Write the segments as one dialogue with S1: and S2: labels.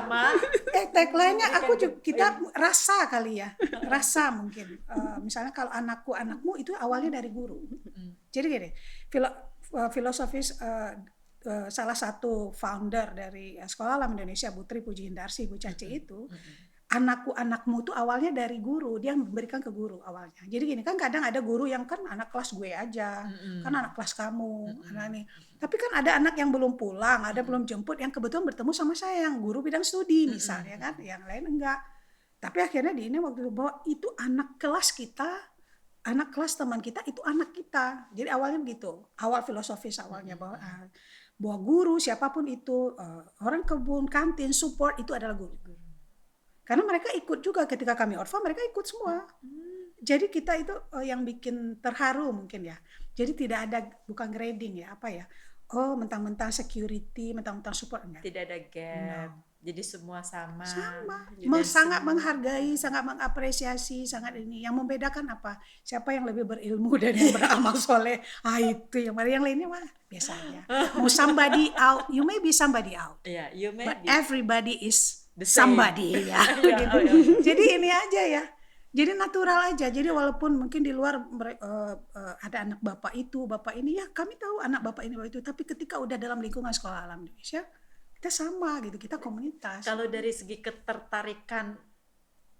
S1: sama.
S2: Eh tagline-nya aku juga kita rasa kali ya, rasa mungkin. Eh, misalnya kalau anakku anakmu itu awalnya dari guru. Jadi gini, filo, eh, filosofis eh, eh, salah satu founder dari Sekolah Alam Indonesia Bu Tri Puji Indarsi Bu Caci itu anakku anakmu tuh awalnya dari guru dia memberikan ke guru awalnya. Jadi gini kan kadang ada guru yang kan anak kelas gue aja kan anak kelas kamu anak ini. Tapi kan ada anak yang belum pulang ada belum jemput yang kebetulan bertemu sama saya yang guru bidang studi misalnya kan yang lain enggak. Tapi akhirnya di ini waktu itu bahwa itu anak kelas kita anak kelas teman kita itu anak kita. Jadi awalnya begitu awal filosofis awalnya bahwa ah, bahwa guru siapa pun itu eh, orang kebun kantin support itu adalah guru karena mereka ikut juga ketika kami orfa mereka ikut semua. Jadi kita itu eh, yang bikin terharu mungkin ya. Jadi tidak ada bukan grading ya apa ya. Oh mentang-mentang security mentang-mentang support enggak.
S1: Tidak ada gap. Jadi semua sama.
S2: sama.
S1: Jadi
S2: sangat
S1: semua-
S2: menghargai sangat mengapresiasi sangat ini. Yang membedakan apa? Siapa yang lebih berilmu dan yang beramal soleh? Ah itu yang yang lainnya mah biasa aja. Mau somebody out you may be somebody out.
S1: Iya, you may
S2: but
S1: be.
S2: everybody is
S1: The same.
S2: somebody ya
S1: Iya,
S2: gitu.
S1: oh, iya.
S2: jadi ini aja ya. Jadi natural aja. Jadi walaupun mungkin di luar eh, eh, ada anak bapak itu bapak ini ya kami tahu anak bapak ini bapak itu. Tapi ketika udah dalam lingkungan sekolah alam Indonesia kita sama gitu kita komunitas.
S1: Kalau dari segi ketertarikan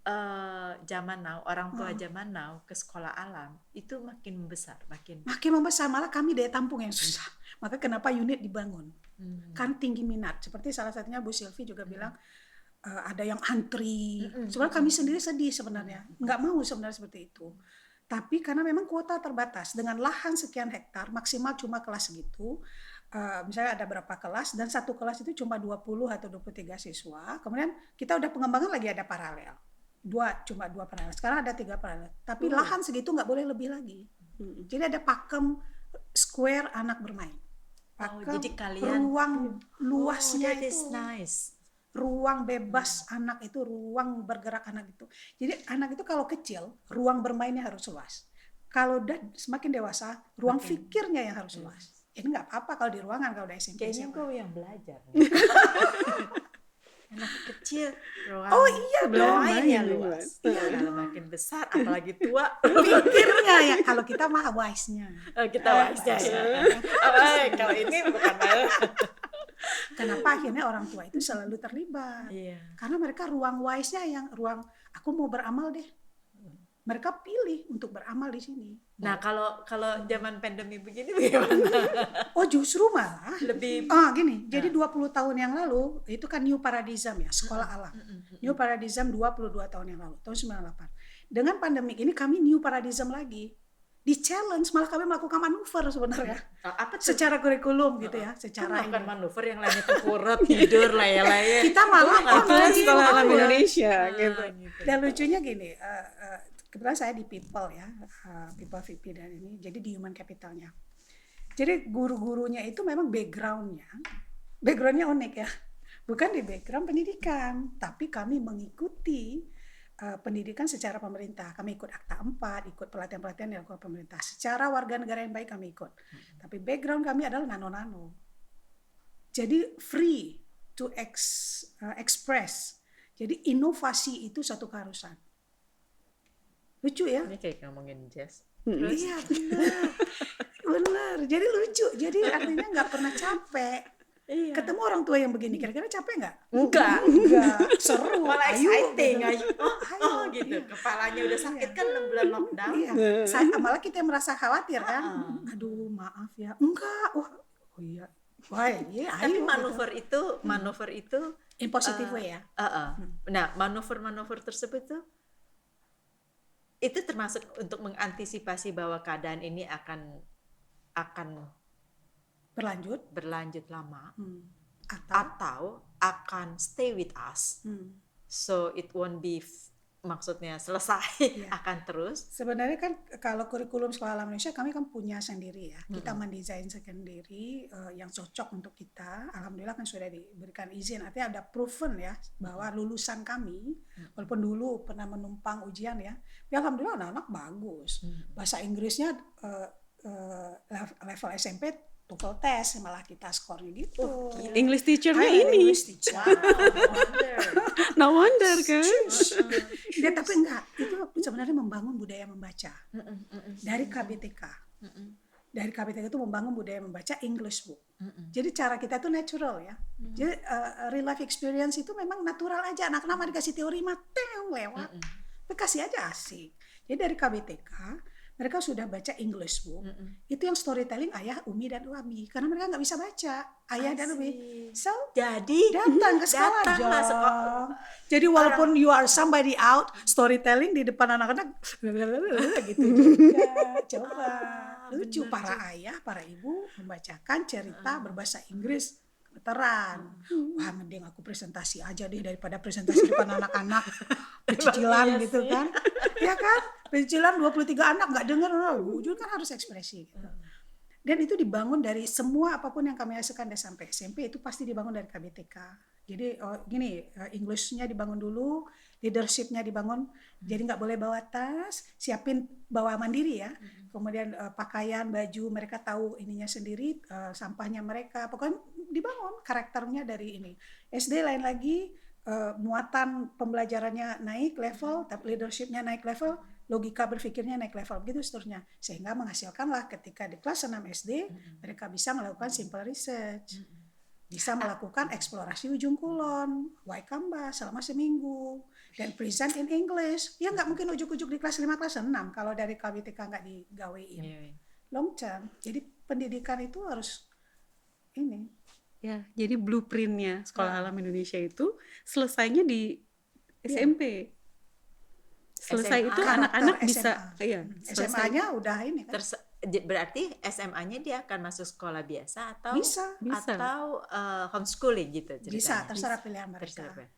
S1: eh, zaman now, orang tua zaman now ke sekolah alam itu makin besar, makin
S2: makin membesar malah kami daya tampung yang susah. Maka kenapa unit dibangun?
S1: Hmm.
S2: kan tinggi minat. Seperti salah satunya Bu Silvi juga bilang eh, ada yang antri. Sebenarnya kami sendiri sedih sebenarnya. Nggak mau sebenarnya seperti itu. Tapi karena memang kuota terbatas dengan lahan sekian hektar maksimal cuma kelas segitu eh, misalnya ada berapa kelas dan satu kelas itu cuma 20 atau 23 siswa kemudian kita udah pengembangan lagi ada paralel. Dua cuma dua paralel. Sekarang ada tiga paralel. Tapi lahan segitu nggak boleh lebih lagi. Jadi ada pakem square anak bermain.
S1: Oh,
S2: pakem
S1: jadi kalian-
S2: ruang luasnya
S1: oh, that is
S2: itu.
S1: nice.
S2: Ruang bebas anak itu ruang bergerak anak itu. Jadi anak itu kalau kecil ruang bermainnya harus luas. Kalau udah semakin dewasa ruang pikirnya yang harus luas. Ini nggak apa-apa kalau di ruangan kalau udah SMP
S1: Kayaknya kau yang belajar. Anak kecil, ruang
S2: oh iya dong.
S1: bermainnya
S3: Main
S1: luas.
S3: luas.
S1: Iya, kalau makin besar, apalagi tua,
S2: pikirnya ya kalau kita mah wise-nya.
S1: Oh, kita wise ya. Oh, kalau ini bukan
S2: kenapa akhirnya orang tua itu selalu terlibat
S1: Iya.
S2: karena mereka ruang wise-nya yang ruang aku mau beramal deh mereka pilih untuk beramal di sini
S1: Nah, kalau kalau zaman pandemi begini bagaimana?
S2: oh justru malah
S1: Lebih
S2: Ah gini, jadi 20 tahun yang lalu itu kan new paradigm ya, sekolah alam. New paradigm 22 tahun yang lalu, tahun 98. Dengan pandemi ini kami new paradigm lagi. Di challenge malah kami melakukan manuver sebenarnya.
S1: Oh, apa tuh?
S2: Secara kurikulum gitu ya,
S1: Kan
S2: secara
S1: melakukan
S2: ini.
S1: manuver yang lainnya tuh kurut, tidur, laya-laya.
S2: Kita malah
S1: Oh,
S2: online.
S3: sekolah alam. Indonesia
S1: Ah,
S3: gitu.
S1: gitu.
S2: Dan lucunya gini, eh, eh, kebetulan saya di people ya, eh, people VP dan ini, jadi di human capitalnya. Jadi guru-gurunya itu memang backgroundnya, backgroundnya unik ya, bukan di background pendidikan, tapi kami mengikuti eh, pendidikan secara pemerintah. Kami ikut akta 4, ikut pelatihan-pelatihan yang dilakukan pemerintah. Secara warga negara yang baik kami ikut. Tapi background kami adalah nano-nano. Jadi free to ex- eh, express. Jadi inovasi itu satu keharusan. Lucu ya?
S1: Ini kayak ngomongin jazz.
S2: Iya benar, benar. Jadi lucu. Jadi artinya nggak pernah capek.
S1: Iya.
S2: Ketemu orang tua yang begini, kira-kira capek nggak?
S1: Enggak.
S2: Enggak. Seru.
S1: Malah
S2: ayo,
S1: exciting
S2: gitu.
S1: aja. Oh,
S2: Ayo,
S1: oh gitu.
S2: iya.
S1: Kepalanya udah sakit kan 6 bulan lockdown.
S2: Iya. Saya, malah kita yang merasa khawatir kan.
S1: Ah.
S2: Aduh maaf ya. Enggak. Wah, oh iya. Wah, iya.
S1: Tapi
S2: ayo,
S1: manuver itu, manuver itu
S2: gitu. In positive
S1: eh,
S2: way ya.
S1: Uh, uh. Nah, manuver-manuver tersebut tuh itu termasuk untuk mengantisipasi bahwa keadaan ini akan akan
S2: Berlanjut.
S1: berlanjut lama
S2: Hmm. Atau.
S1: atau akan stay with us.
S2: Hmm.
S1: So it won't be maksudnya selesai
S2: Iya.
S1: akan terus.
S2: Sebenarnya kan kalau kurikulum sekolah alam Indonesia kami kan punya sendiri ya. Kita mendesain sendiri eh, yang cocok untuk kita. Alhamdulillah kan sudah diberikan izin. Artinya ada proven ya bahwa lulusan kami walaupun dulu pernah menumpang ujian ya. Tapi alhamdulillah anak-anak bagus. Bahasa Inggrisnya eh, lev- level SMP TOEFL test malah kita skornya gitu.
S1: Oh, gila.
S3: English teachernya
S2: Hai,
S3: ini.
S2: English teacher.
S1: Wow, wonder.
S3: no wonder kan.
S2: Ya, tapi enggak, itu sebenarnya membangun budaya membaca dari KBTK. Dari KBTK itu membangun budaya membaca English book. Jadi cara kita itu natural ya. Jadi uh, real life experience itu memang natural aja. Anak-anak dikasih teori mah teng lewat. Tapi kasih aja asik. Jadi dari KBTK mereka sudah baca English book.
S1: Mm-mm.
S2: Itu yang storytelling ayah, umi dan Wabi. Karena mereka nggak bisa baca ayah dan umi. So
S1: Jadi
S2: datang ke sekolah Jong.
S1: sekolah.
S2: Jadi walaupun you are somebody out, storytelling di depan anak-anak gitu juga. Coba
S1: Ah,
S2: lucu
S1: bener
S2: para ayah, para ibu membacakan cerita berbahasa Inggris veteran. Wah, mending aku presentasi aja deh daripada presentasi depan anak-anak pecicilan
S1: iya
S2: gitu kan. Ya kan? Pecicilan 23 anak nggak dengar, ujung kan harus ekspresi gitu. Dan itu dibangun dari semua apa pun yang kami hasilkan dari sampai SMP itu pasti dibangun dari KBTK. Jadi oh, gini, eh, Englishnya dibangun dulu, leadershipnya dibangun. Jadi nggak boleh bawa tas, siapin bawa mandiri ya. Kemudian eh, pakaian, baju mereka tahu ininya sendiri, eh, sampahnya mereka. Pokoknya dibangun karakternya dari ini. SD lain lagi, eh, muatan pembelajarannya naik level, tapi leadershipnya naik level, logika berpikirnya naik level begitu seterusnya. Sehingga menghasilkanlah ketika di kelas 6 SD mereka bisa melakukan simple research. Bisa melakukan eksplorasi ujung kulon Waikamba selama seminggu dan present in English. Ya nggak mungkin ujuk-ujuk di kelas 5 kelas 6 kalau dari KBTK nggak digawein.
S1: Iya, iya.
S2: long term. Jadi pendidikan itu harus ini.
S3: Ya, jadi blueprintnya Sekolah
S2: Ya.
S3: Alam Indonesia itu selesainya di
S2: Iya.
S3: SMP. Selesai
S1: SMA.
S3: itu anak-anak bisa,
S2: SMA.
S3: iya.
S2: SMA-nya udah ini kan
S1: Terse- berarti SMA-nya dia akan masuk sekolah biasa atau
S2: bisa
S3: Bisa.
S1: atau eh, homeschooling gitu ceritanya.
S2: bisa terserah pilihan mereka
S1: Terserah, Pak.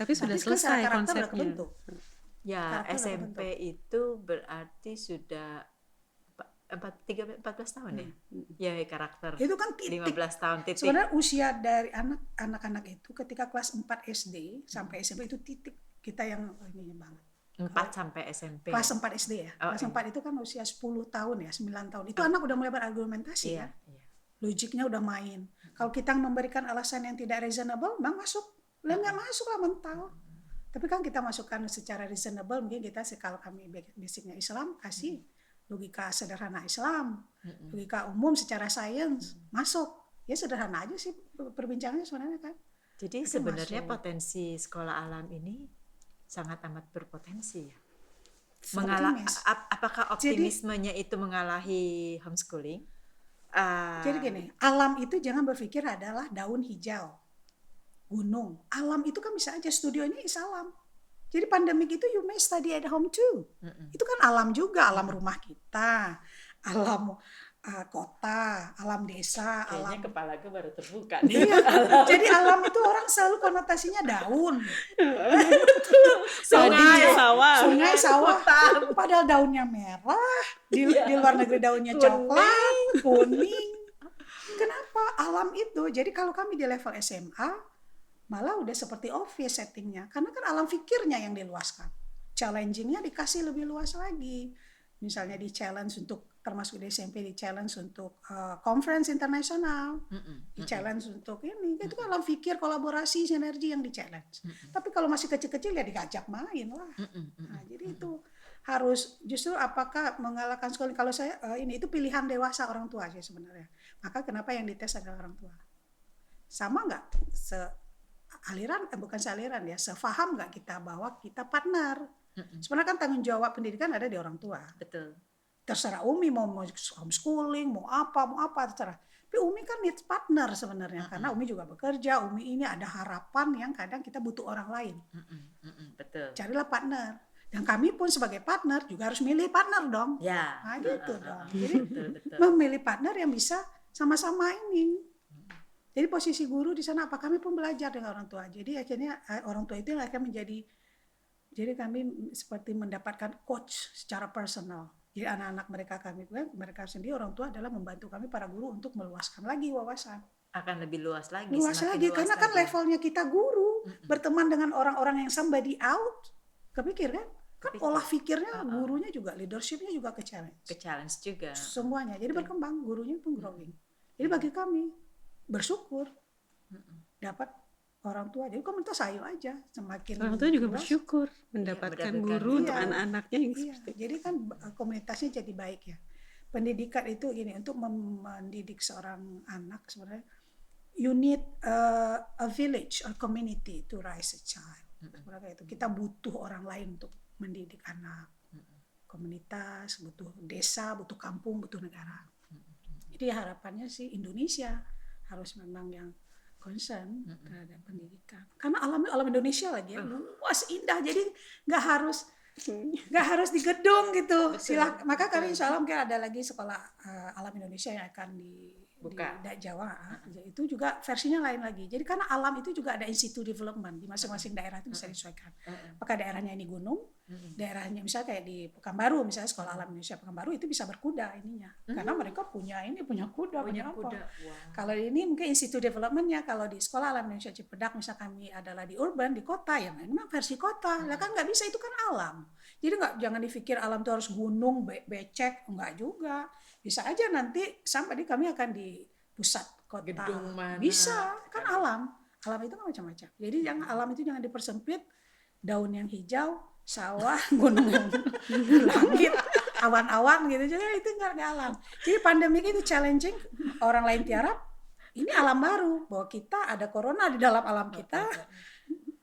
S3: Tapi sudah
S2: Tapi
S3: selesai konsepnya.
S1: Ya,
S2: Karakter
S1: SMP itu berarti sudah empat- empat tiga empat belas tahun ya. Ya karakter.
S2: itu kan titik
S1: 15 tahun titik.
S2: Sebenarnya usia dari anak anak-anak itu ketika kelas 4 SD sampai SMP itu titik kita yang ini banget.
S1: 4 sampai SMP.
S2: Kelas 4 SD ya.
S1: Oh,
S2: kelas
S1: iya.
S2: 4 itu kan usia 10 tahun ya, 9 tahun. Itu anak udah mulai berargumentasi
S1: Iya,
S2: ya.
S1: iya.
S2: Logiknya udah main. Kalau kita memberikan alasan yang tidak reasonable, memang masuk. Lah nggak masuk lah mental. Tapi kan kita masukkan secara reasonable, mungkin kita kalau kami basicnya Islam kasih logika sederhana Islam,
S1: Mm-mm.
S2: logika umum secara sains masuk. Ya sederhana aja sih perbincangannya sebenarnya kan.
S1: Jadi sebenarnya
S2: masuk.
S1: potensi sekolah alam ini sangat amat berpotensi ya. Mengalah, ap- apakah
S2: Jadi-
S1: optimismenya itu mengalahi homeschooling? Ah,
S2: Jadi gini, alam itu jangan berpikir adalah daun hijau, gunung. Alam itu kan bisa aja studionya is alam. Jadi pandemik itu you may study at home too.
S1: Mm-mm.
S2: Itu kan alam juga, alam rumah kita, alam uh, kota, alam desa,
S1: Kayaknya
S2: alam.
S1: kepala gue baru terbuka
S2: Iya. Jadi alam itu orang selalu konotasinya daun,
S3: Sungai, sawah.
S2: sungai, sawah. Padahal daunnya merah, di, di luar negeri daunnya coklat, kuning. Kenapa alam itu? Jadi kalau kami di level SMA malah udah seperti obvious settingnya, karena kan alam fikirnya yang diluaskan. Challengingnya dikasih lebih luas lagi. Misalnya di challenge untuk termasuk di SMP di challenge untuk uh, conference internasional,
S1: Mm-mm.
S2: di challenge untuk ini itu kan alam pikir kolaborasi sinergi yang di challenge. Tapi kalau masih kecil-kecil ya diajak main lah.
S1: Mm-mm. Mm-mm.
S2: Nah, jadi itu harus justru apakah mengalahkan sekolah kalau saya eh, ini itu pilihan dewasa orang tua sih sebenarnya. Maka kenapa yang dites adalah orang tua? Sama nggak se aliran eh, bukan sealiran ya, sefaham nggak kita bahwa kita partner.
S1: Mm-mm.
S2: Sebenarnya kan tanggung jawab pendidikan ada di orang tua.
S1: Betul.
S2: Terserah Umi mau mau homeschooling, mau apa, mau apa terserah. Tapi Umi kan needs partner sebenarnya karena Umi juga bekerja, Umi ini ada harapan yang kadang kita butuh orang lain.
S1: Mm-mm. Mm-mm. Betul.
S2: Carilah partner. Dan kami pun sebagai partner juga harus milih partner dong.
S1: Ya.
S2: Nah, gitu
S1: ah,
S2: dong. Jadi
S1: betul betul.
S2: memilih partner yang bisa sama-sama ini. Jadi posisi guru di sana apa kami pun belajar dengan orang tua. Jadi akhirnya eh, orang tua itu yang akan menjadi jadi kami seperti mendapatkan coach secara personal. Jadi anak-anak mereka kami mereka sendiri orang tua adalah membantu kami para guru untuk meluaskan lagi wawasan.
S1: Akan lebih luas lagi.
S2: Luas lagi
S1: luas
S2: karena kan
S1: lagi.
S2: levelnya kita guru
S1: Mm-mm.
S2: berteman dengan orang-orang yang somebody out. Kepikir kan? Kan olah pikirnya
S1: Uh-uh.
S2: gurunya juga leadershipnya juga ke challenge.
S1: ke challenge juga.
S2: semuanya jadi berkembang gurunya pun growing jadi bagi kami bersyukur dapat orang tua. Jadi komunitas ayo aja semakin
S3: Orang tua juga
S2: luas,
S3: bersyukur mendapatkan
S1: mendapatkan
S3: guru untuk
S2: Iya.
S3: anak-anaknya yang
S2: Iya,
S3: seperti
S2: jadi kan komunitasnya jadi baik ya. Pendidikan itu gini untuk mendidik seorang anak sebenarnya you need uh, a village or community to raise a child. Sebenarnya itu kita butuh orang lain untuk mendidik anak. Komunitas, butuh desa, butuh kampung, butuh negara. Jadi harapannya sih Indonesia harus memang yang concern terhadap pendidikan. Karena alam alam Indonesia lagi ya luas indah. Jadi nggak harus nggak harus di gedung gitu. Silah, maka kami insya Allah mungkin ada lagi sekolah eh, alam Indonesia yang akan di
S1: Buka.
S2: di Jawa. ah. Itu juga versinya lain lagi. Jadi karena alam itu juga ada institute development di masing-masing daerah itu bisa disesuaikan. Apakah daerahnya ini gunung, daerahnya. Misalnya kayak di Pekanbaru misalnya sekolah alam Indonesia Pekanbaru itu bisa berkuda ininya. Karena mereka punya ini punya kuda, punya,
S1: kuda. Wah.
S2: Kalau ini mungkin institut developmentnya kalau di sekolah alam Indonesia Cipedak misal kami adalah di urban di kota ya memang versi kota. Lah kan nggak bisa itu kan alam. Jadi nggak jangan dipikir alam itu harus gunung be- becek enggak juga. Bisa aja nanti sampai di kami akan di pusat kota.
S1: Gedung mana.
S2: bisa kan alam. Alam itu kan macam-macam. Jadi jangan alam itu jangan dipersempit daun yang hijau sawah gunung langit awan-awan gitu. Jadi itu nggak ada alam. Jadi pandemi itu challenging. Orang lain tiarap ini alam baru. Bahwa kita ada corona di dalam alam kita.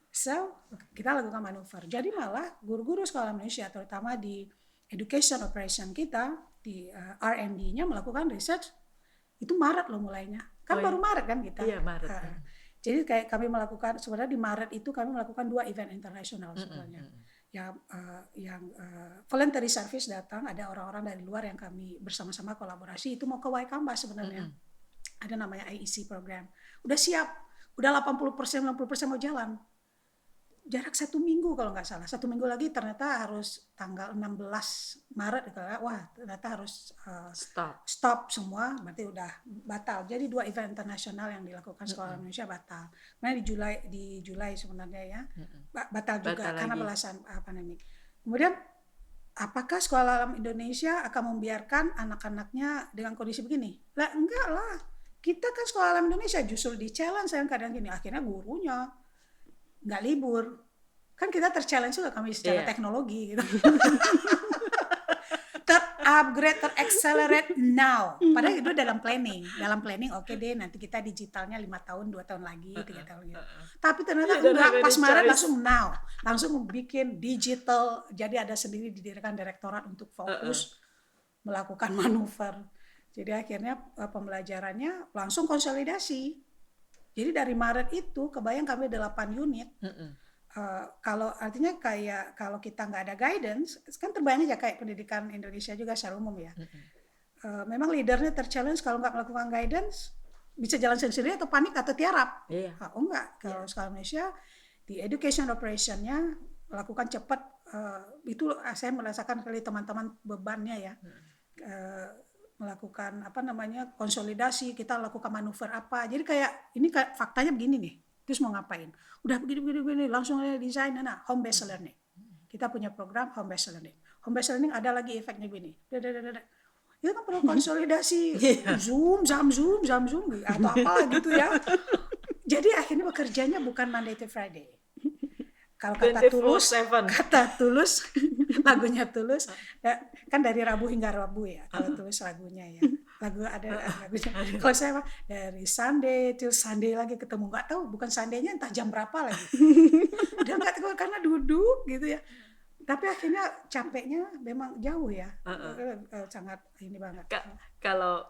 S2: So kita lakukan manuver. Jadi malah guru-guru sekolah Indonesia terutama di education operation kita di uh, R&D-nya melakukan research itu Maret loh mulainya. Kan
S1: Oh, iya.
S2: baru Maret kan kita?
S1: Iya, Maret.
S2: Uh, jadi kayak kami melakukan sebenarnya di Maret itu kami melakukan dua event internasional sebenarnya yang uh, yang uh, voluntary service datang ada orang-orang dari luar yang kami bersama-sama kolaborasi itu mau ke Waikamba sebenarnya. Ada namanya IEC program. Udah siap. Udah 80 persen 90 persen mau jalan jarak satu minggu kalau nggak salah. Satu minggu lagi ternyata harus tanggal 16 Maret gitu ya. wah ternyata harus uh,
S1: Stop.
S2: stop semua berarti udah batal. Jadi dua event internasional yang dilakukan sekolah Indonesia batal. Nah di Julai di Julai sebenarnya ya ba- batal juga
S1: Batal
S2: karena
S1: lagi.
S2: alasan uh, pandemi. Kemudian apakah sekolah alam Indonesia akan membiarkan anak-anaknya dengan kondisi begini? Lah enggak lah. Kita kan sekolah alam Indonesia justru di challenge yang kadang gini. Akhirnya gurunya nggak libur kan kita terchallenge juga kami secara
S1: Iya.
S2: teknologi gitu terupgrade, teraccelerate now. Padahal itu dalam planning, dalam planning oke deh nanti kita digitalnya lima tahun, dua tahun lagi, tiga tahun gitu. Tapi ternyata
S1: don't
S2: enggak pas Maret langsung now, langsung bikin digital. Jadi ada sendiri didirikan direktorat untuk fokus melakukan manuver. Jadi akhirnya eh, pembelajarannya langsung konsolidasi. Jadi dari Maret itu kebayang kami 8 unit.
S1: Mm-mm.
S2: Uh, kalau artinya kayak kalau kita nggak ada guidance kan terbayang aja kayak pendidikan Indonesia juga secara umum ya. Uh, memang leadernya terchallenge kalau nggak melakukan guidance bisa jalan sendiri atau panik atau tiarap.
S1: Iya.
S2: Ah, oh enggak kalau sekolah Indonesia di education operationnya melakukan cepat uh, itu saya merasakan kali teman-teman bebannya ya. Uh, melakukan apa namanya konsolidasi kita lakukan manuver apa. Jadi kayak ini kayak faktanya begini nih terus mau ngapain? Udah begini begini begini langsung aja desain nah home based learning. Kita punya program home based learning. Home based learning ada lagi efeknya begini. Itu kan perlu konsolidasi. Zoom jam zoom jam zoom atau apa gitu ya. Jadi akhirnya bekerjanya bukan Monday to Friday. Kalau kata tulus
S1: 24/7.
S2: kata tulus lagunya tulus ya, kan dari Rabu hingga Rabu ya kalau tulus lagunya ya. Lagu ada lagunya. Kalau saya dari Sunday till Sunday lagi ketemu. Nggak tahu bukan Sundaynya entah jam berapa lagi. Udah nggak tahu karena duduk gitu ya. Tapi akhirnya capeknya memang jauh ya. Eh, eh, sangat ini banget.
S1: Ka- kalau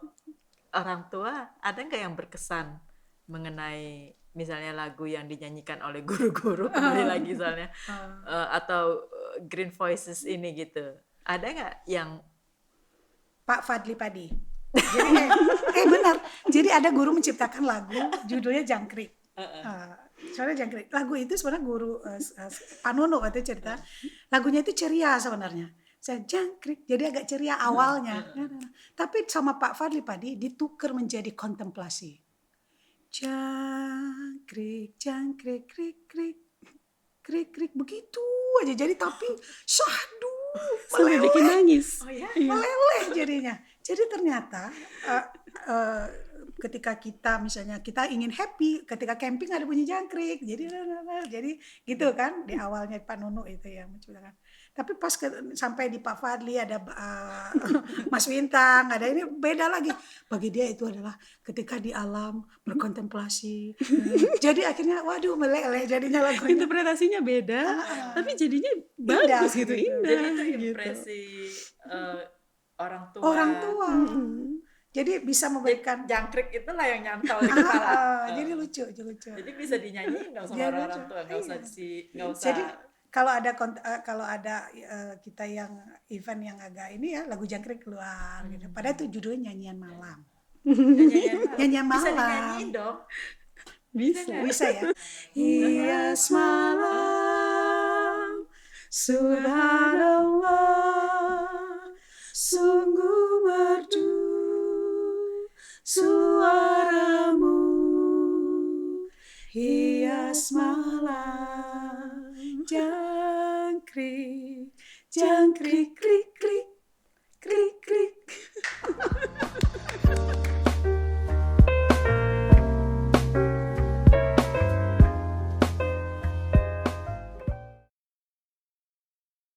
S1: orang tua ada nggak yang berkesan mengenai misalnya lagu yang dinyanyikan oleh guru-guru kembali lagi soalnya? Eh, atau eh, Green Voices ini gitu ada nggak yang
S2: Pak Fadli Padi. Jadi eh, eh benar. Jadi ada guru menciptakan lagu judulnya Jangkrik. Uh, soalnya Jangkrik. Lagu itu sebenarnya guru uh, uh, Pak Nono waktu itu cerita. Lagunya itu ceria sebenarnya. Saya jangkrik, jadi agak ceria awalnya. Nah, nah, nah. Tapi sama Pak Fadli Padi ditukar menjadi kontemplasi. Jangkrik, jangkrik, krik, krik, krik, krik, begitu aja. Jadi tapi syahdu,
S3: sampai bikin nangis.
S1: oh ya
S2: meleleh jadinya. Jadi ternyata uh, uh, ketika kita misalnya kita ingin happy ketika camping ada bunyi jangkrik jadi jadi gitu kan di awalnya Pak Nunu itu yang menciptakan tapi pas ke, sampai di Pak Fadli ada uh, Mas Wintang ada ini beda lagi bagi dia itu adalah ketika di alam berkontemplasi jadi akhirnya waduh meleleh jadinya lagunya
S3: interpretasinya beda tapi jadinya
S2: Indah
S3: bagus gitu
S2: gitu.
S3: indah
S1: Jadi itu
S3: gitu.
S1: impresi eh, orang tua.
S2: orang tua
S3: Mm-mm.
S2: jadi bisa memberikan
S1: Jangkrik itulah yang nyantol di
S2: Ah,
S1: kepala.
S2: ah, jadi lucu lucu
S1: Jadi bisa dinyanyiin dong sama orang-orang
S2: lucu.
S1: tua, nggak usah
S2: Iya.
S1: si, nggak usah.
S2: Jadi kalau ada eh, kalau ada eh, kita yang event yang agak ini ya lagu jangkrik keluar gitu. Padahal itu judulnya nyanyian malam.
S1: nyanyian
S2: Nyanyian
S1: Bisa
S2: malam.
S1: dinyanyiin dong.
S3: bisa
S2: Bisa ya. Hias malam Subhanallah Sungguh merdu Suaramu Hias malam Jankrik, Jankrik, krik, krik, krik, krik.